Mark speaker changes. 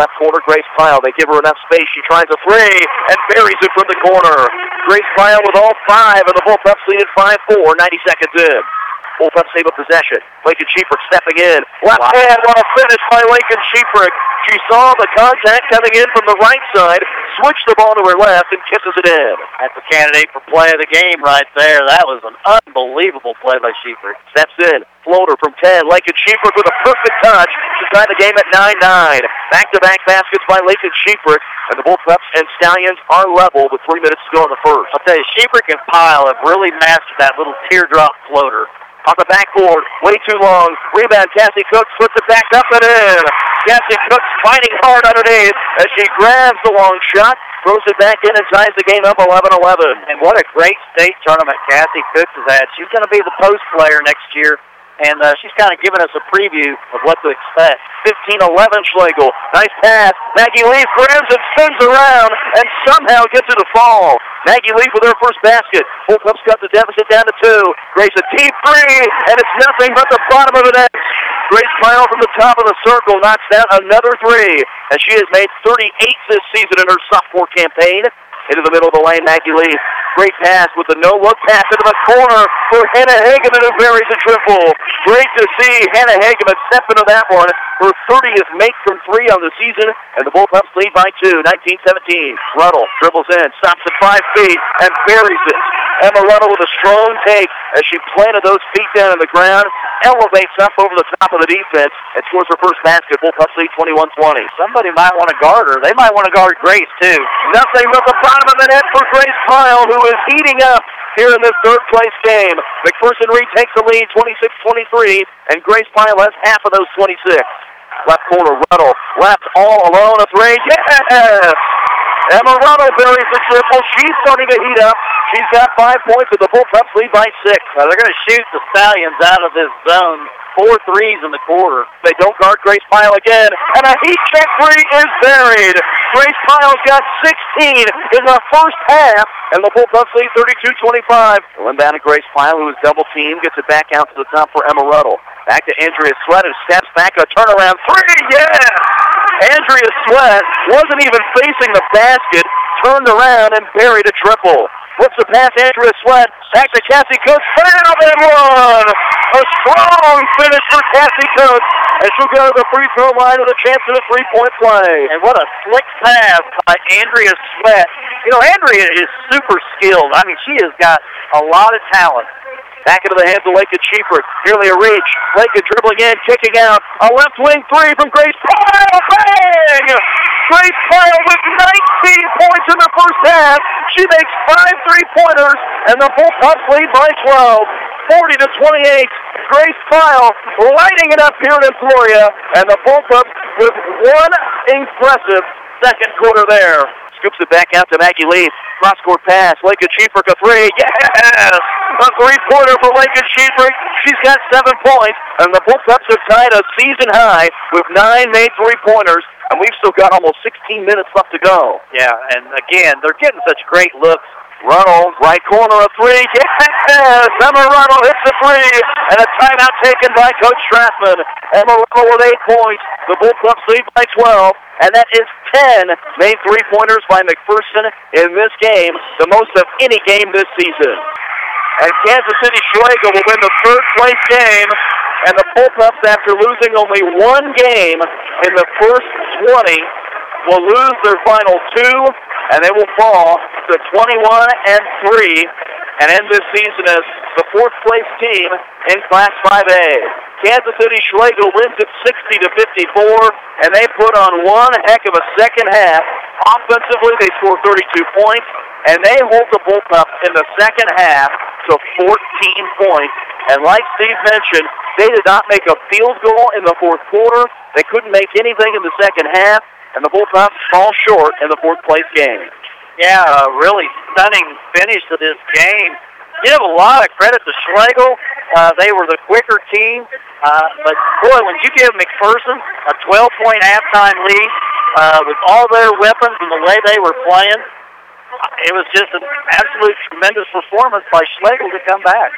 Speaker 1: Left corner, Grace Pyle. They give her enough space. She tries a three and buries it from the corner. Grace Pyle with all five, and the Bullpups lead at 5-4, 90 seconds in. Bullpups save a possession. Lincoln Sheeprick stepping in. Left wow. hand, what a finish by Lincoln Sheeprick. She saw the contact coming in from the right side, switched the ball to her left, and kisses it in.
Speaker 2: That's a candidate for play of the game right there. That was an unbelievable play by Sheeprick.
Speaker 1: Steps in, floater from 10. Lincoln Sheeprick with a perfect touch to tie the game at 9-9. Back-to-back baskets by Lincoln Sheeprick, and the Bullpups and Stallions are level with three minutes to go in the first.
Speaker 2: I'll tell you, Sheeprick and Pyle have really mastered that little teardrop floater
Speaker 1: on the backboard. Way too long. Rebound. Cassie Cooks puts it back up and in. Cassie Cooks fighting hard underneath as she grabs the long shot, throws it back in, and ties the game up 11-11.
Speaker 2: And what a great state tournament Cassie Cooks has had. She's going to be the post player next year and uh, she's kind of giving us a preview of what to expect.
Speaker 1: 15-11 Schlagle. Nice pass. Maggie Leaf grabs and spins around and somehow gets it to fall. Maggie Leaf with her first basket. Bullpups cut the deficit down to two. Grace a deep three, and it's nothing but the bottom of the net. Grace Pyle from the top of the circle knocks down another three, and she has made 38 this season in her sophomore campaign. Into the middle of the lane, Maggie Leaf. Great pass with the no-look pass into the corner for Hannah Hageman who buries a triple. Great to see Hannah Hageman step into that one. Her 30th make from three on the season, and the Bullpups lead by two, 19-17. Ruddle dribbles in, stops at five feet, and buries it. Emma Ruddle with a strong take as she planted those feet down on the ground, elevates up over the top of the defense, and scores her first basket. Bullpups lead 21-20.
Speaker 2: Somebody might want to guard her. They might want to guard Grace, too.
Speaker 1: Nothing but the bottom of the net for Grace Pyle, who is heating up here in this third place game. McPherson retakes the lead 26-23, and Grace Pyle has half of those 26. Left corner, Ruddle. Left all alone, a three. Yes! Emma Ruddle buries the triple. She's starting to heat up. She's got five points, and the Bullpups lead by six.
Speaker 2: Now they're going to shoot the Stallions out of this zone four threes in the quarter.
Speaker 1: They don't guard Grace Pyle again, and a heat check three is buried. Grace Pyle's got 16 in the first half, and the Bullpups lead 32-25. Inbound to Grace Pyle, who is double teamed, gets it back out to the top for Emma Ruddle. Back to Andrea Sweat, who steps back, a turnaround three, yeah! Andrea Sweat wasn't even facing the basket, turned around and buried a triple. Flips the pass, Andrea Sweat. Back to Cassie. Found and one! A strong finish for Cassie Cooks. And she'll go to the free throw line with a chance at a three-point play.
Speaker 2: And what a slick pass by Andrea Sweat. You know, Andrea is super skilled. I mean, she has got a lot of talent.
Speaker 1: Back into the hands of Lincoln Sheeprick. Nearly a reach. Lincoln dribbling in, kicking out. A left wing three from Grace Pyle. Bang! Grace Pyle with 19 points in the first half. She makes five three-pointers, and the Bullpups lead by 12. 40 to 28. Grace Pyle lighting it up here in Emporia, and the Bullpups with one impressive second quarter there. Scoops it back out to Maggie Leaf. Cross-court pass. Lincoln Sheeprick a three. Yes! A three-pointer for Lincoln Sheeprick. She's got seven points. And the Bullpups are tied a season high with nine made three-pointers. And we've still got almost 16 minutes left to go.
Speaker 2: Yeah, and again, they're getting such great looks.
Speaker 1: Ruddle, right corner, a three. Yes! Emma Ruddle hits the three. And a timeout taken by Coach Strathman. Emma Ruddle with eight points. The Bullpups lead by 12 and that is 10 main three-pointers by McPherson in this game, the most of any game this season. And Kansas City Schlagle will win the third place game, and the Bullpups, after losing only one game in the first 20, will lose their final two, and they will fall to 21 and 3 and end this season as the fourth place team in Class 5A. Kansas City Schlagle wins it 60 to 54, and they put on one heck of a second half. Offensively, they score 32 points, and they hold the Bullpups in the second half to 14 points. And like Steve mentioned, they did not make a field goal in the fourth quarter. They couldn't make anything in the second half, and the Bullpups fall short in the fourth place game.
Speaker 2: Yeah, a really stunning finish to this game give a lot of credit to Schlagle. Uh, they were the quicker team. Uh, but, boy, when you give McPherson a 12-point halftime lead uh, with all their weapons and the way they were playing, it was just an absolute tremendous performance by Schlagle to come back.